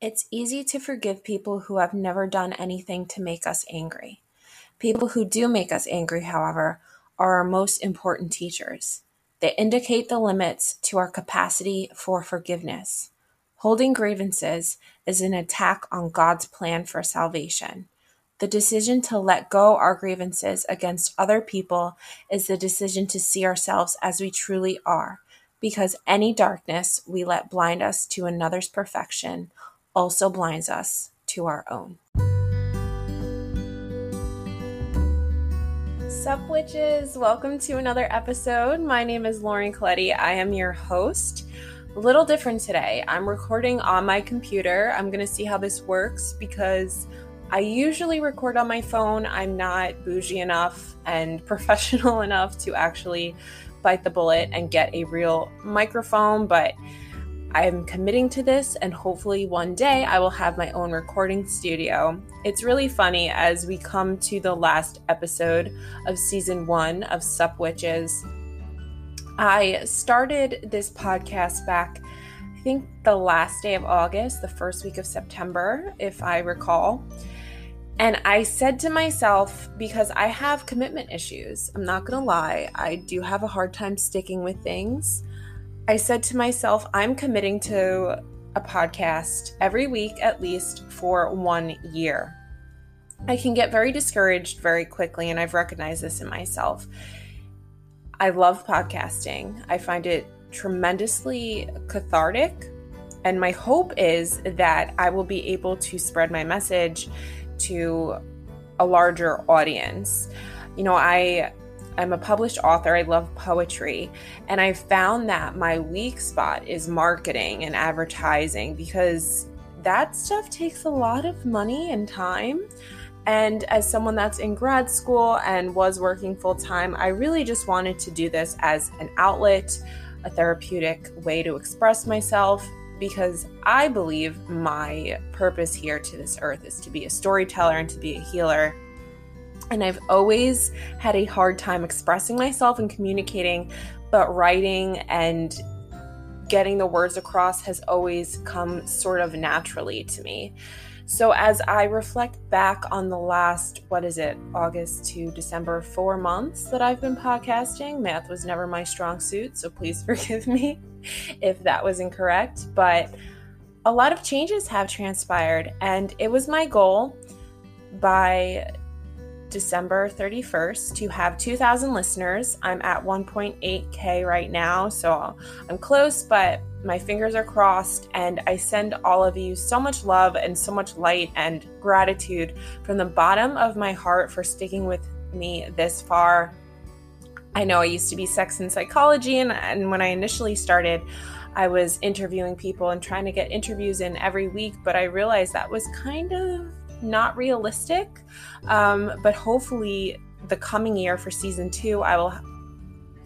It's easy to forgive people who have never done anything to make us angry. People who do make us angry, however, are our most important teachers. They indicate the limits to our capacity for forgiveness. Holding grievances is an attack on God's plan for salvation. The decision to let go our grievances against other people is the decision to see ourselves as we truly are, because any darkness we let blind us to another's perfection also blinds us to our own. Sup, witches! Welcome to another episode. My name is Lauren Colletti. I am your host. A little different today. I'm recording on my computer. I'm going to see how this works because I usually record on my phone. I'm not bougie enough and professional enough to actually bite the bullet and get a real microphone, but I'm committing to this, and hopefully one day I will have my own recording studio. It's really funny as we come to the last episode of season one of Sup Witches. I started this podcast back, I think, the last day of August, the first week of September, if I recall. And I said to myself, because I have commitment issues, I'm not gonna lie, I do have a hard time sticking with things. I said to myself, I'm committing to a podcast every week at least for one year. I can get very discouraged very quickly, and I've recognized this in myself. I love podcasting, I find it tremendously cathartic. And my hope is that I will be able to spread my message to a larger audience. You know, I I'm a published author. I love poetry. And I found that my weak spot is marketing and advertising because that stuff takes a lot of money and time. And as someone that's in grad school and was working full time, I really just wanted to do this as an outlet, a therapeutic way to express myself, because I believe my purpose here to this earth is to be a storyteller and to be a healer and I've always had a hard time expressing myself and communicating, but writing and getting the words across has always come sort of naturally to me. So, as I reflect back on the last, what is it, August to December, four months that I've been podcasting, math was never my strong suit, so please forgive me if that was incorrect. But a lot of changes have transpired, and it was my goal by December 31st to have 2,000 listeners. I'm at 1.8K right now, so I'm close, but my fingers are crossed. And I send all of you so much love and so much light and gratitude from the bottom of my heart for sticking with me this far. I know I used to be sex and psychology, and, and when I initially started, I was interviewing people and trying to get interviews in every week, but I realized that was kind of not realistic. Um, but hopefully, the coming year for season two, I will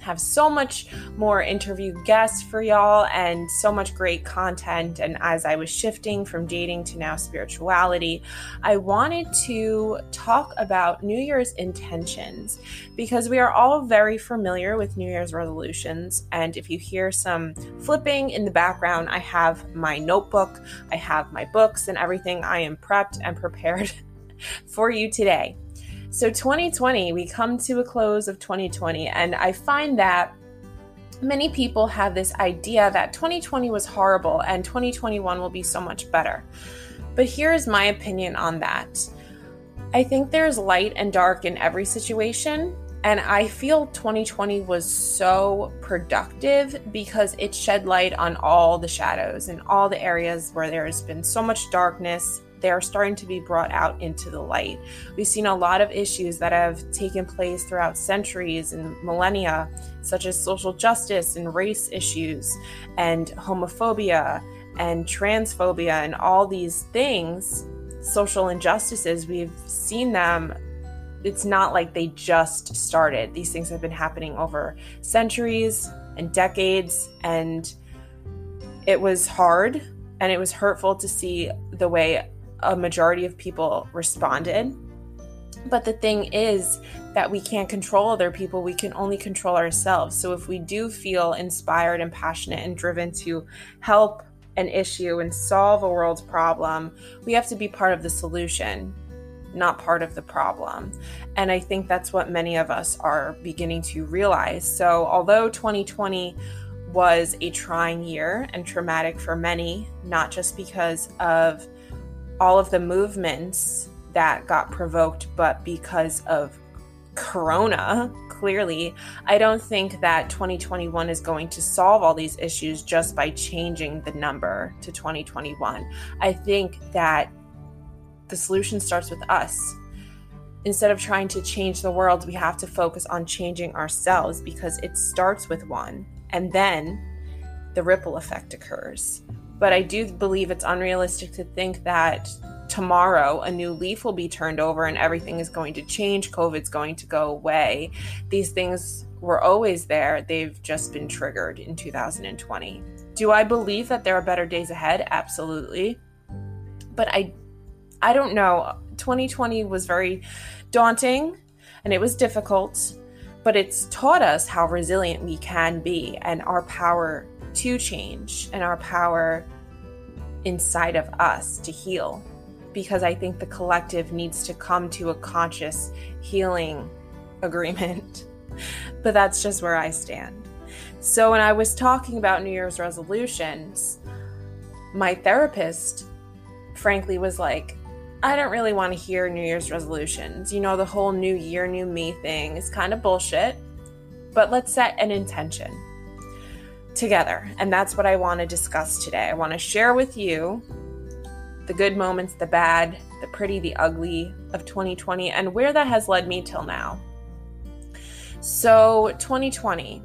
have so much more interview guests for y'all and so much great content. And as I was shifting from dating to now spirituality, I wanted to talk about New Year's intentions because we are all very familiar with New Year's resolutions. And if you hear some flipping in the background, I have my notebook, I have my books, and everything. I am prepped and prepared for you today. So, 2020, we come to a close of 2020, and I find that many people have this idea that 2020 was horrible and 2021 will be so much better. But here's my opinion on that. I think there's light and dark in every situation. And I feel 2020 was so productive because it shed light on all the shadows and all the areas where there's been so much darkness they are starting to be brought out into the light. We've seen a lot of issues that have taken place throughout centuries and millennia, such as social justice and race issues, and homophobia and transphobia, and all these things, social injustices. We've seen them it's not like they just started. These things have been happening over centuries and decades, and it was hard and it was hurtful to see the way a majority of people responded. But the thing is that we can't control other people, we can only control ourselves. So if we do feel inspired and passionate and driven to help an issue and solve a world's problem, we have to be part of the solution, not part of the problem. And I think that's what many of us are beginning to realize. So, although 2020 was a trying year and traumatic for many, not just because of all of the movements that got provoked, but because of Corona, clearly, I don't think that 2021 is going to solve all these issues just by changing the number to 2021. I think that the solution starts with us. Instead of trying to change the world, we have to focus on changing ourselves because it starts with one and then the ripple effect occurs. But I do believe it's unrealistic to think that tomorrow a new leaf will be turned over and everything is going to change. COVID's going to go away. These things were always there, they've just been triggered in 2020. Do I believe that there are better days ahead? Absolutely. But I I don't know. 2020 was very daunting and it was difficult, but it's taught us how resilient we can be and our power to change and our power inside of us to heal because I think the collective needs to come to a conscious healing agreement. but that's just where I stand. So, when I was talking about New Year's resolutions, my therapist, frankly, was like, I don't really want to hear New Year's resolutions. You know, the whole new year, new me thing is kind of bullshit, but let's set an intention together. And that's what I want to discuss today. I want to share with you the good moments, the bad, the pretty, the ugly of 2020, and where that has led me till now. So, 2020,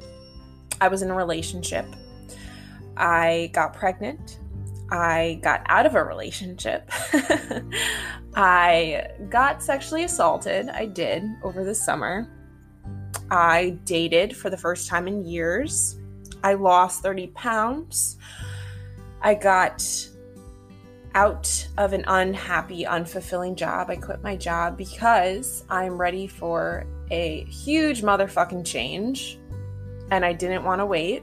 I was in a relationship. I got pregnant. I got out of a relationship. I got sexually assaulted. I did over the summer. I dated for the first time in years. I lost 30 pounds. I got out of an unhappy, unfulfilling job. I quit my job because I'm ready for a huge motherfucking change and I didn't want to wait.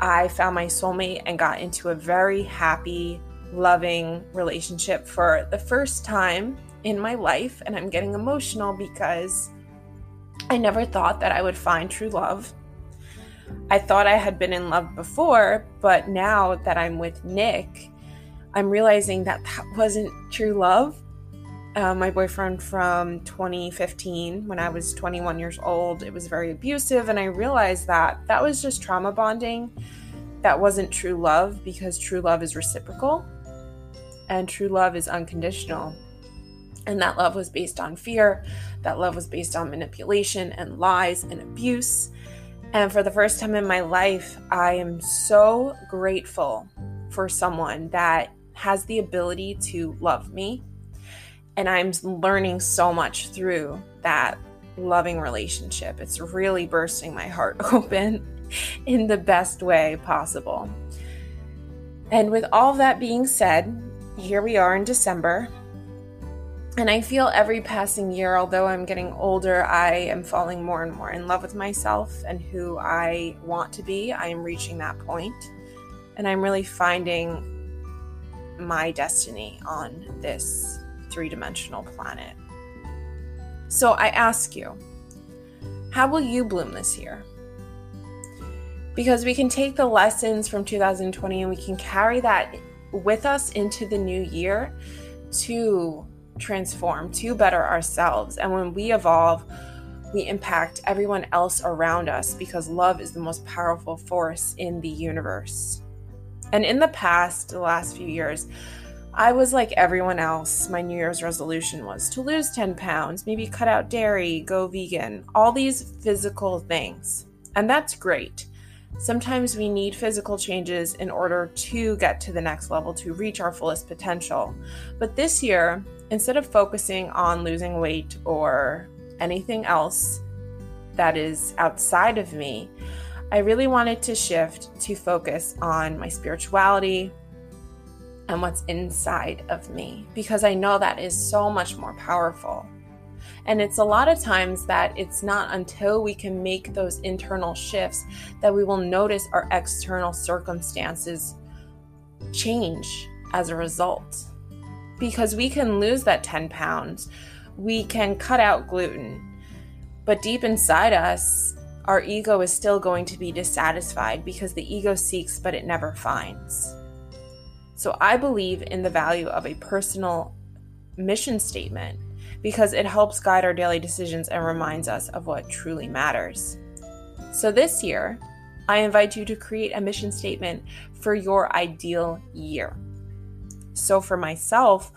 I found my soulmate and got into a very happy, loving relationship for the first time in my life. And I'm getting emotional because I never thought that I would find true love. I thought I had been in love before, but now that I'm with Nick, I'm realizing that that wasn't true love. Uh, my boyfriend from 2015, when I was 21 years old, it was very abusive, and I realized that that was just trauma bonding. That wasn't true love because true love is reciprocal and true love is unconditional. And that love was based on fear, that love was based on manipulation and lies and abuse. And for the first time in my life, I am so grateful for someone that has the ability to love me. And I'm learning so much through that loving relationship. It's really bursting my heart open in the best way possible. And with all that being said, here we are in December. And I feel every passing year, although I'm getting older, I am falling more and more in love with myself and who I want to be. I am reaching that point, And I'm really finding my destiny on this three dimensional planet. So I ask you, how will you bloom this year? Because we can take the lessons from 2020 and we can carry that with us into the new year to transform, to better ourselves. And when we evolve, we impact everyone else around us because love is the most powerful force in the universe. And in the past, the last few years, I was like everyone else. My New Year's resolution was to lose 10 pounds, maybe cut out dairy, go vegan, all these physical things. And that's great. Sometimes we need physical changes in order to get to the next level to reach our fullest potential. But this year, instead of focusing on losing weight or anything else that is outside of me, I really wanted to shift to focus on my spirituality and what's inside of me because I know that is so much more powerful. And it's a lot of times that it's not until we can make those internal shifts that we will notice our external circumstances change as a result. Because we can lose that 10 pounds, we can cut out gluten, but deep inside us, our ego is still going to be dissatisfied because the ego seeks but it never finds. So I believe in the value of a personal mission statement because it helps guide our daily decisions and reminds us of what truly matters. So this year, I invite you to create a mission statement for your ideal year. So for myself,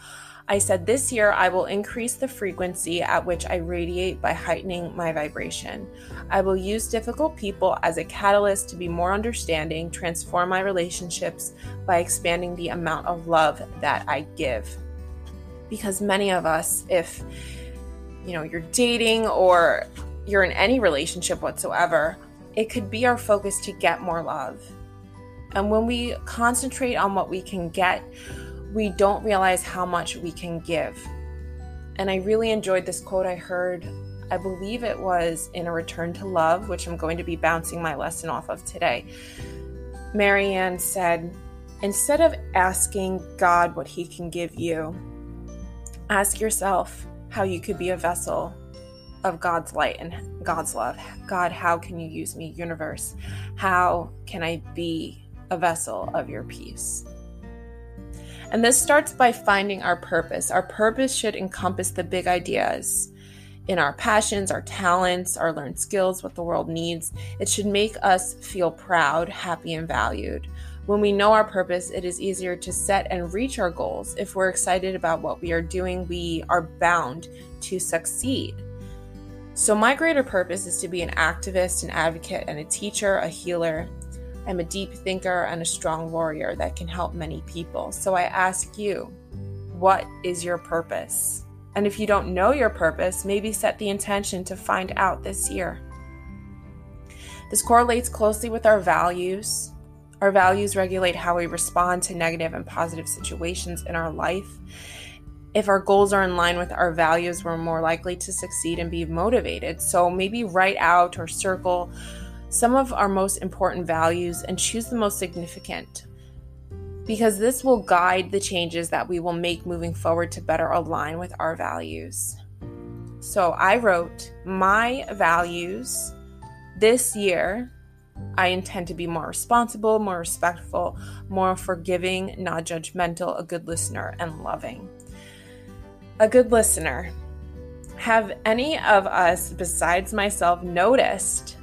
I said this year I will increase the frequency at which I radiate by heightening my vibration. I will use difficult people as a catalyst to be more understanding, transform my relationships by expanding the amount of love that I give. Because many of us, if you know, you're dating or you're in any relationship whatsoever, it could be our focus to get more love. And when we concentrate on what we can get, we don't realize how much we can give. And I really enjoyed this quote I heard. I believe it was in A Return to Love, which I'm going to be bouncing my lesson off of today. Marianne said, Instead of asking God what He can give you, ask yourself how you could be a vessel of God's light and God's love. God, how can you use me, universe? How can I be a vessel of your peace? And this starts by finding our purpose. Our purpose should encompass the big ideas in our passions, our talents, our learned skills, what the world needs. It should make us feel proud, happy, and valued. When we know our purpose, it is easier to set and reach our goals. If we're excited about what we are doing, we are bound to succeed. So, my greater purpose is to be an activist, an advocate, and a teacher, a healer, I'm a deep thinker and a strong warrior that can help many people. So I ask you, what is your purpose? And if you don't know your purpose, maybe set the intention to find out this year. This correlates closely with our values. Our values regulate how we respond to negative and positive situations in our life. If our goals are in line with our values, we're more likely to succeed and be motivated. So maybe write out or circle some of our most important values and choose the most significant because this will guide the changes that we will make moving forward to better align with our values. So I wrote my values this year. I intend to be more responsible, more respectful, more forgiving, not judgmental, a good listener, and loving. A good listener. Have any of us, besides myself, noticed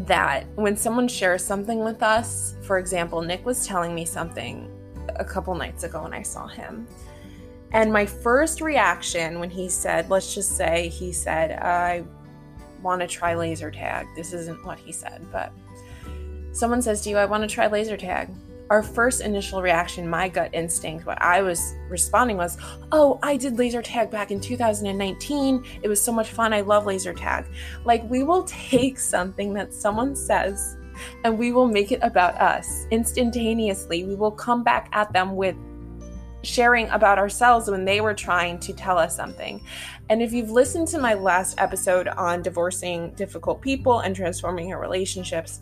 that when someone shares something with us, for example, Nick was telling me something a couple nights ago when I saw him. And my first reaction when he said, let's just say he said, I want to try laser tag. This isn't what he said, but someone says to you, I want to try laser tag our first initial reaction, my gut instinct, what I was responding was, Oh, I did laser tag back in 2019. It was so much fun. I love laser tag. Like, we will take something that someone says and we will make it about us instantaneously. We will come back at them with sharing about ourselves when they were trying to tell us something. And if you've listened to my last episode on divorcing difficult people and transforming your relationships,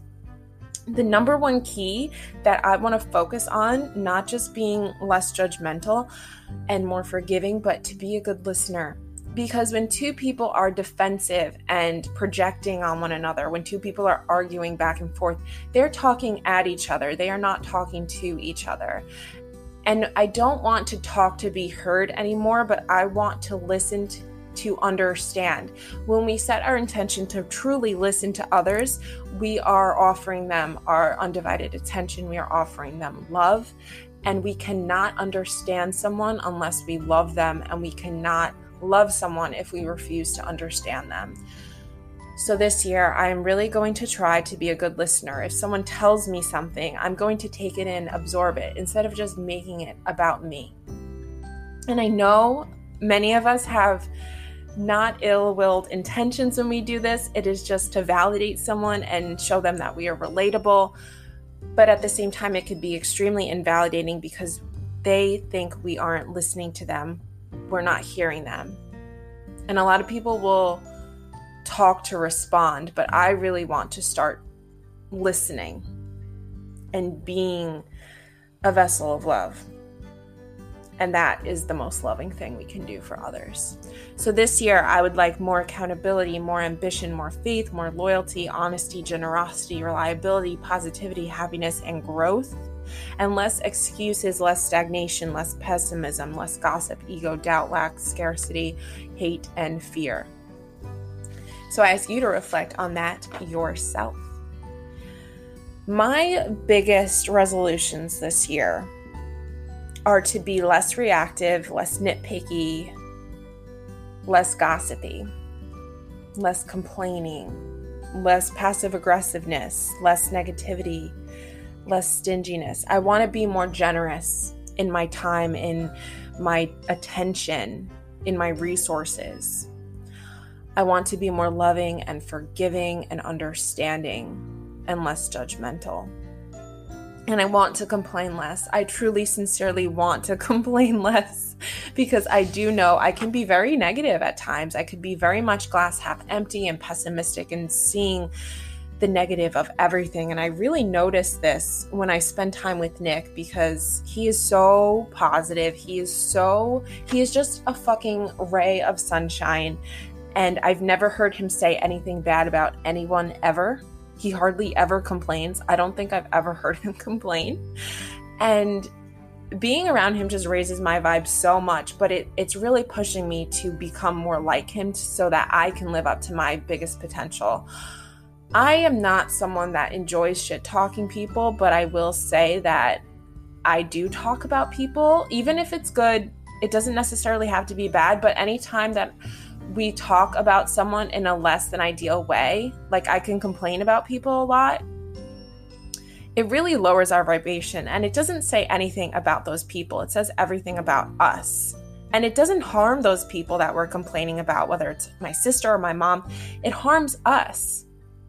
the number one key that I want to focus on, not just being less judgmental and more forgiving, but to be a good listener. Because when two people are defensive and projecting on one another, when two people are arguing back and forth, they're talking at each other. They are not talking to each other. And I don't want to talk to be heard anymore, but I want to listen to to understand. When we set our intention to truly listen to others, we are offering them our undivided attention, we are offering them love, and we cannot understand someone unless we love them, and we cannot love someone if we refuse to understand them. So, this year, I'm really going to try to be a good listener. If someone tells me something, I'm going to take it in, absorb it, instead of just making it about me. And I know many of us have not ill willed intentions when we do this. It is just to validate someone and show them that we are relatable. But at the same time, it could be extremely invalidating because they think we aren't listening to them, we're not hearing them. And a lot of people will talk to respond, but I really want to start listening and being a vessel of love. And that is the most loving thing we can do for others. So this year, I would like more accountability, more ambition, more faith, more loyalty, honesty, generosity, reliability, positivity, happiness, and growth. And less excuses, less stagnation, less pessimism, less gossip, ego, doubt, lack, scarcity, hate, and fear. So I ask you to reflect on that yourself. My biggest resolutions this year are to be less reactive, less nitpicky, less gossipy, less complaining, less passive aggressiveness, less negativity, less stinginess. I want to be more generous in my time, in my attention, in my resources. I want to be more loving and forgiving and understanding and less judgmental and I want to complain less. I truly, sincerely want to complain less because I do know I can be very negative at times. I could be very much glass half empty and pessimistic and seeing the negative of everything. And I really notice this when I spend time with Nick because he is so positive. He is so, he is just a fucking ray of sunshine. And I've never heard him say anything bad about anyone ever. He hardly ever complains. I don't think I've ever heard him complain. And being around him just raises my vibe so much, but it, it's really pushing me to become more like him so that I can live up to my biggest potential. I am not someone that enjoys shit talking people, but I will say that I do talk about people, even if it's good. It doesn't necessarily have to be bad, but anytime that we talk about someone in a less than ideal way, like I can complain about people a lot, it really lowers our vibration and it doesn't say anything about those people. It says everything about us. And it doesn't harm those people that we're complaining about, whether it's my sister or my mom. It harms us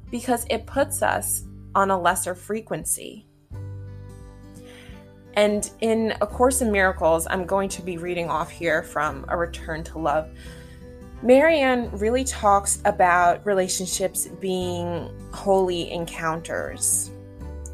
because it puts us on a lesser frequency. And in A Course in Miracles, I'm going to be reading off here from A Return to Love. Marianne really talks about relationships being holy encounters.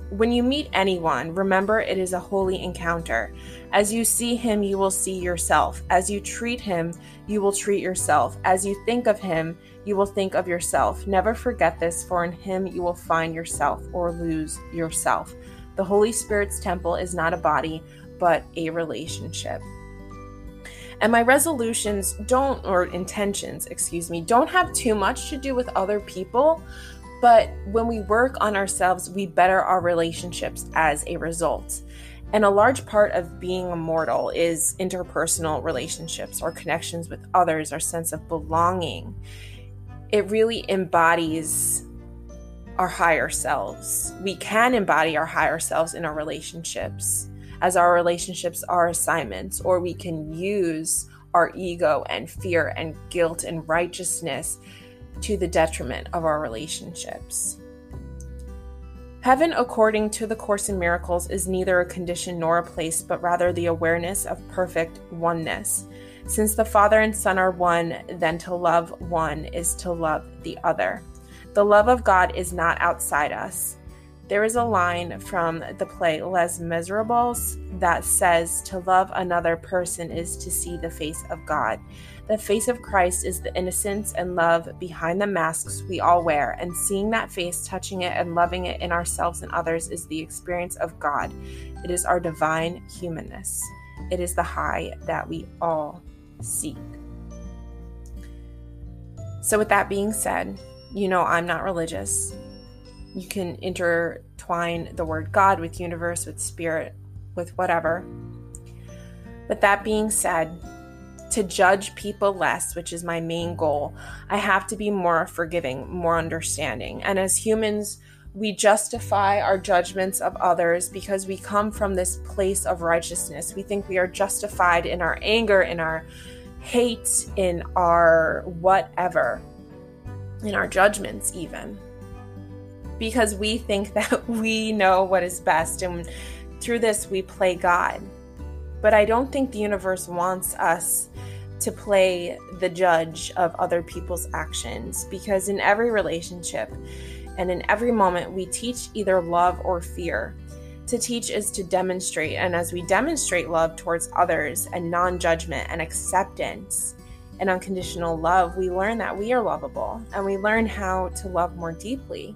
When you meet anyone, remember it is a holy encounter. As you see him, you will see yourself. As you treat him, you will treat yourself. As you think of him, you will think of yourself. Never forget this, for in him you will find yourself or lose yourself. The Holy Spirit's temple is not a body, but a relationship. And my resolutions don't, or intentions, excuse me, don't have too much to do with other people. But when we work on ourselves, we better our relationships as a result. And a large part of being immortal is interpersonal relationships or connections with others, our sense of belonging. It really embodies our higher selves. We can embody our higher selves in our relationships as our relationships are assignments, or we can use our ego and fear and guilt and righteousness to the detriment of our relationships. Heaven, according to the Course in Miracles, is neither a condition nor a place, but rather the awareness of perfect oneness. Since the Father and Son are one, then to love one is to love the other. The love of God is not outside us. There is a line from the play Les Miserables that says, To love another person is to see the face of God. The face of Christ is the innocence and love behind the masks we all wear, and seeing that face, touching it, and loving it in ourselves and others is the experience of God. It is our divine humanness. It is the high that we all seek. So, with that being said, you know I'm not religious you can intertwine the word God with universe, with spirit, with whatever. But that being said, to judge people less, which is my main goal, I have to be more forgiving, more understanding. And as humans, we justify our judgments of others because we come from this place of righteousness. We think we are justified in our anger, in our hate, in our whatever, in our judgments, even because we think that we know what is best and through this we play God. But I don't think the universe wants us to play the judge of other people's actions because in every relationship and in every moment we teach either love or fear. To teach is to demonstrate, and as we demonstrate love towards others and non judgment and acceptance and unconditional love, we learn that we are lovable and we learn how to love more deeply.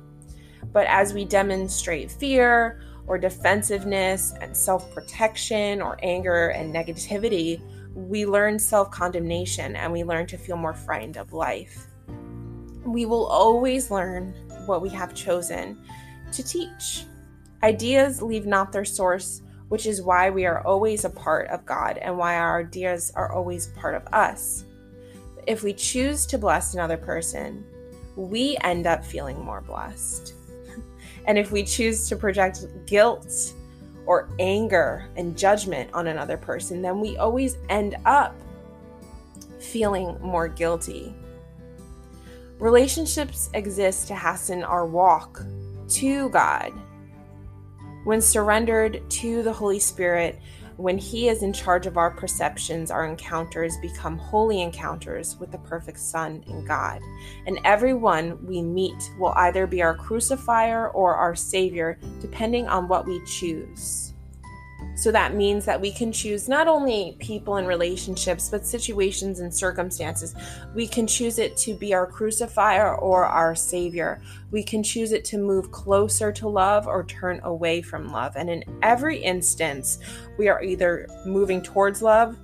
But as we demonstrate fear or defensiveness and self protection or anger and negativity, we learn self condemnation and we learn to feel more frightened of life. We will always learn what we have chosen to teach. Ideas leave not their source, which is why we are always a part of God and why our ideas are always part of us. If we choose to bless another person, we end up feeling more blessed. And if we choose to project guilt or anger and judgment on another person, then we always end up feeling more guilty. Relationships exist to hasten our walk to God. When surrendered to the Holy Spirit, when He is in charge of our perceptions, our encounters become holy encounters with the perfect Son in God. And everyone we meet will either be our crucifier or our Savior, depending on what we choose. So that means that we can choose not only people and relationships, but situations and circumstances. We can choose it to be our crucifier or our savior. We can choose it to move closer to love or turn away from love. And in every instance, we are either moving towards love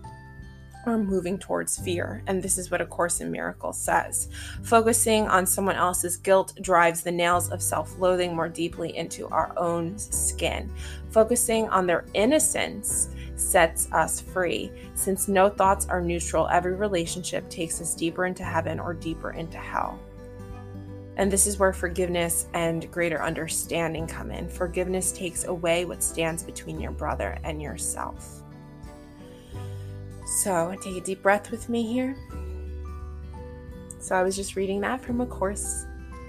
or moving towards fear. And this is what A Course in Miracles says. Focusing on someone else's guilt drives the nails of self loathing more deeply into our own skin. Focusing on their innocence sets us free. Since no thoughts are neutral, every relationship takes us deeper into heaven or deeper into hell. And this is where forgiveness and greater understanding come in. Forgiveness takes away what stands between your brother and yourself. So take a deep breath with me here. So I was just reading that from A Course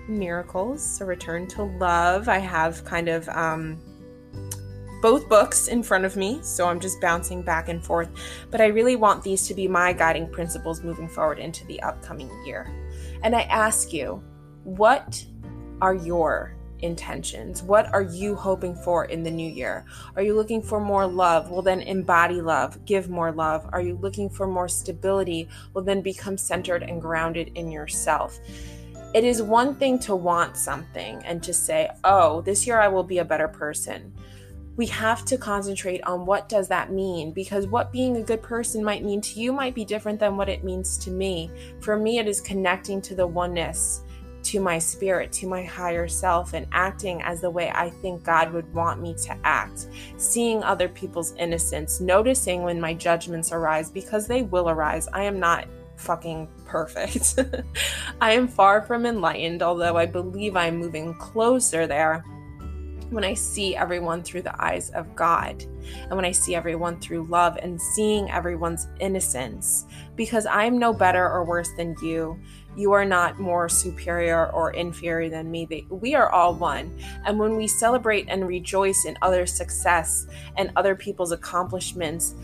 Miracles, A Return to Love. I have kind of um, both books in front of me, so I'm just bouncing back and forth. But I really want these to be my guiding principles moving forward into the upcoming year. And I ask you, what are your intentions? What are you hoping for in the new year? Are you looking for more love? Well, then embody love, give more love. Are you looking for more stability? Well, then become centered and grounded in yourself. It is one thing to want something and to say, "Oh, this year I will be a better person." We have to concentrate on what does that mean because what being a good person might mean to you might be different than what it means to me. For me it is connecting to the oneness to my spirit, to my higher self, and acting as the way I think God would want me to act. Seeing other people's innocence, noticing when my judgments arise because they will arise. I am not fucking perfect. I am far from enlightened, although I believe I'm moving closer there when I see everyone through the eyes of God and when I see everyone through love and seeing everyone's innocence because I'm no better or worse than you you are not more superior or inferior than me. We are all one. And when we celebrate and rejoice in others' success and other people's accomplishments,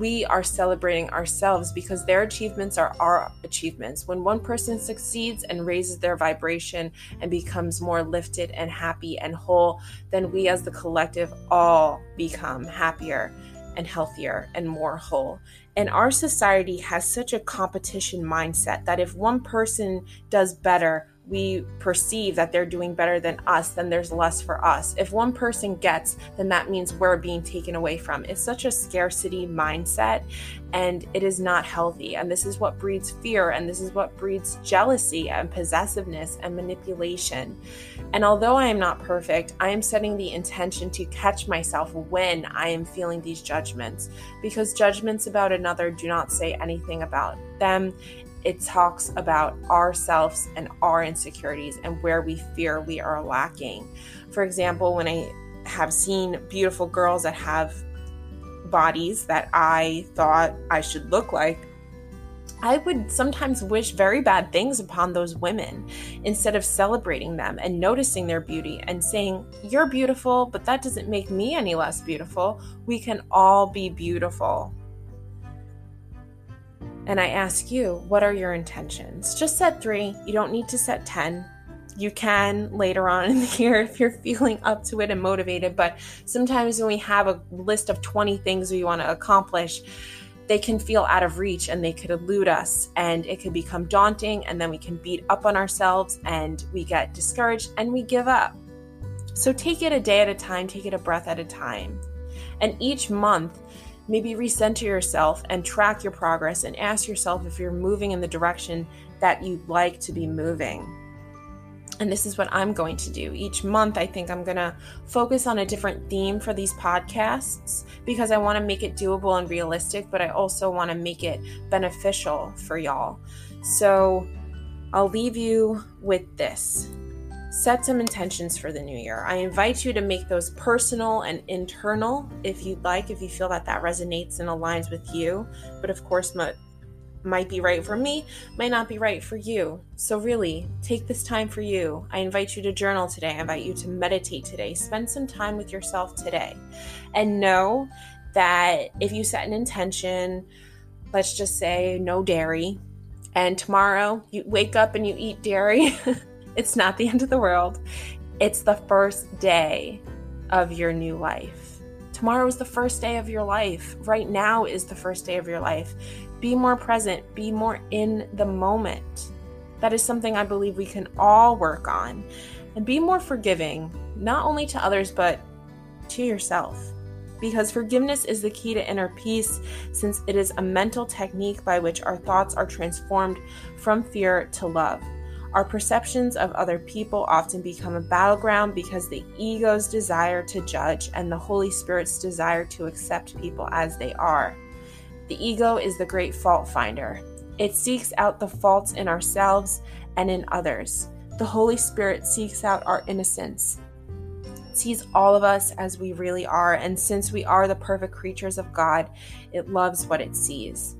we are celebrating ourselves because their achievements are our achievements. When one person succeeds and raises their vibration and becomes more lifted and happy and whole, then we as the collective all become happier and healthier and more whole. And our society has such a competition mindset that if one person does better, we perceive that they're doing better than us, then there's less for us. If one person gets, then that means we're being taken away from. It's such a scarcity mindset and it is not healthy. And this is what breeds fear and this is what breeds jealousy and possessiveness and manipulation. And although I am not perfect, I am setting the intention to catch myself when I am feeling these judgments because judgments about another do not say anything about them it talks about ourselves and our insecurities and where we fear we are lacking. For example, when I have seen beautiful girls that have bodies that I thought I should look like, I would sometimes wish very bad things upon those women instead of celebrating them and noticing their beauty and saying, You're beautiful, but that doesn't make me any less beautiful. We can all be beautiful. And I ask you, what are your intentions? Just set three. You don't need to set 10. you can later on in the year if you're feeling up to it and motivated. But sometimes when we have a list of 20 things we want to accomplish, they can feel out of reach and they could elude us and it could become daunting and then we can beat up on ourselves and we get discouraged and we give up. So take it a day at a time, take it a breath at a time. And each month, maybe recenter yourself and track your progress and ask yourself if you're moving in the direction that you'd like to be moving. And this is what I'm going to do. Each month, I think I'm going to focus on a different theme for these podcasts because I want to make it doable and realistic, but I also want to make it beneficial for y'all. So I'll leave you with this set some intentions for the new year. I invite you to make those personal and internal if you'd like, if you feel that that resonates and aligns with you. But of course, might be right for me, might not be right for you. So, really, take this time for you. I invite you to journal today. I invite you to meditate today. Spend some time with yourself today. And know that if you set an intention, let's just say no dairy, and tomorrow you wake up and you eat dairy, it's not the end of the world. It's the first day of your new life. Tomorrow is the first day of your life. Right now is the first day of your life. Be more present, be more in the moment. That is something I believe we can all work on. And be more forgiving, not only to others, but to yourself. Because forgiveness is the key to inner peace, since it is a mental technique by which our thoughts are transformed from fear to love. Our perceptions of other people often become a battleground because the ego's desire to judge and the Holy Spirit's desire to accept people as they are. The ego is the great fault finder. It seeks out the faults in ourselves and in others. The Holy Spirit seeks out our innocence, sees all of us as we really are, and since we are the perfect creatures of God, it loves what it sees.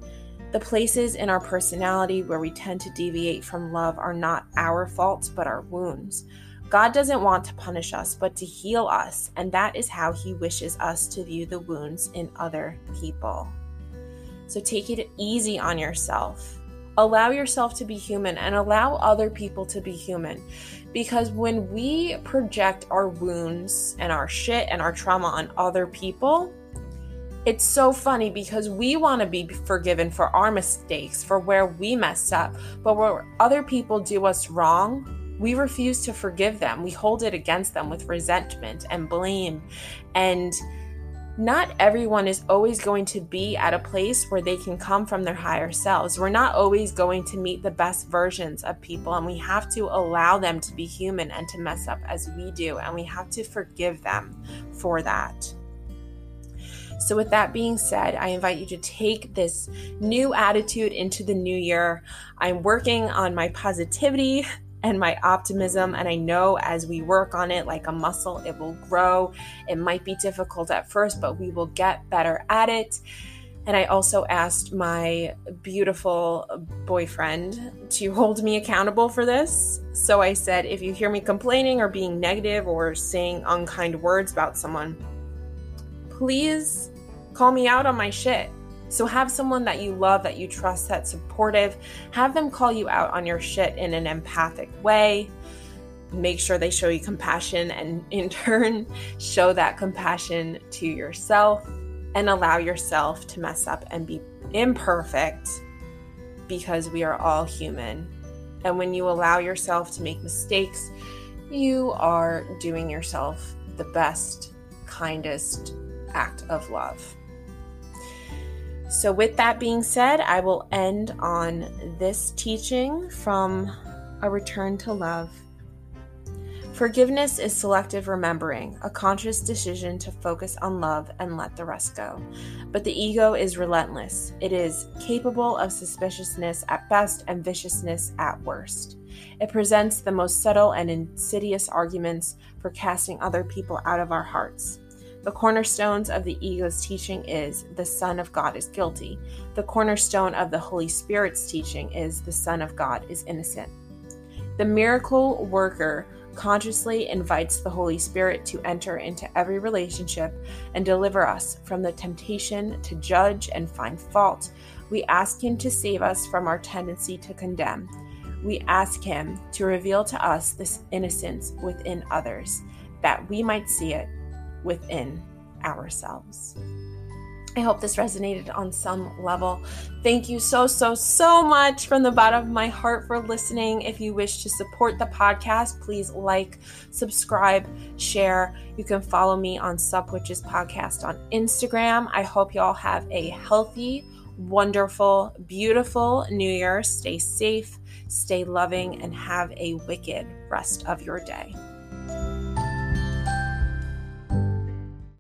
The places in our personality where we tend to deviate from love are not our faults, but our wounds. God doesn't want to punish us, but to heal us, and that is how He wishes us to view the wounds in other people. So take it easy on yourself. Allow yourself to be human and allow other people to be human. Because when we project our wounds and our shit and our trauma on other people, it's so funny because we want to be forgiven for our mistakes, for where we messed up. But where other people do us wrong, we refuse to forgive them. We hold it against them with resentment and blame and not everyone is always going to be at a place where they can come from their higher selves. We're not always going to meet the best versions of people, and we have to allow them to be human and to mess up as we do, and we have to forgive them for that. So, with that being said, I invite you to take this new attitude into the new year. I'm working on my positivity and my optimism. And I know as we work on it like a muscle, it will grow. It might be difficult at first, but we will get better at it. And I also asked my beautiful boyfriend to hold me accountable for this. So I said, if you hear me complaining or being negative or saying unkind words about someone, please call me out on my shit. So have someone that you love, that you trust, that's supportive. Have them call you out on your shit in an empathic way. Make sure they show you compassion and in turn show that compassion to yourself and allow yourself to mess up and be imperfect because we are all human. And when you allow yourself to make mistakes, you are doing yourself the best, kindest act of love. So, with that being said, I will end on this teaching from A Return to Love. Forgiveness is selective remembering, a conscious decision to focus on love and let the rest go. But the ego is relentless. It is capable of suspiciousness at best and viciousness at worst. It presents the most subtle and insidious arguments for casting other people out of our hearts. The cornerstones of the ego's teaching is the Son of God is guilty. The cornerstone of the Holy Spirit's teaching is the Son of God is innocent. The miracle worker consciously invites the Holy Spirit to enter into every relationship and deliver us from the temptation to judge and find fault. We ask Him to save us from our tendency to condemn. we ask Him to reveal to us this innocence within others, that we might see it within ourselves. I hope this resonated on some level. Thank you so, so, so much from the bottom of my heart for listening. If you wish to support the podcast, please like, subscribe, share. You can follow me on Sup Witches Podcast on Instagram. I hope you all have a healthy, wonderful, beautiful new year. Stay safe, stay loving, and have a wicked rest of your day.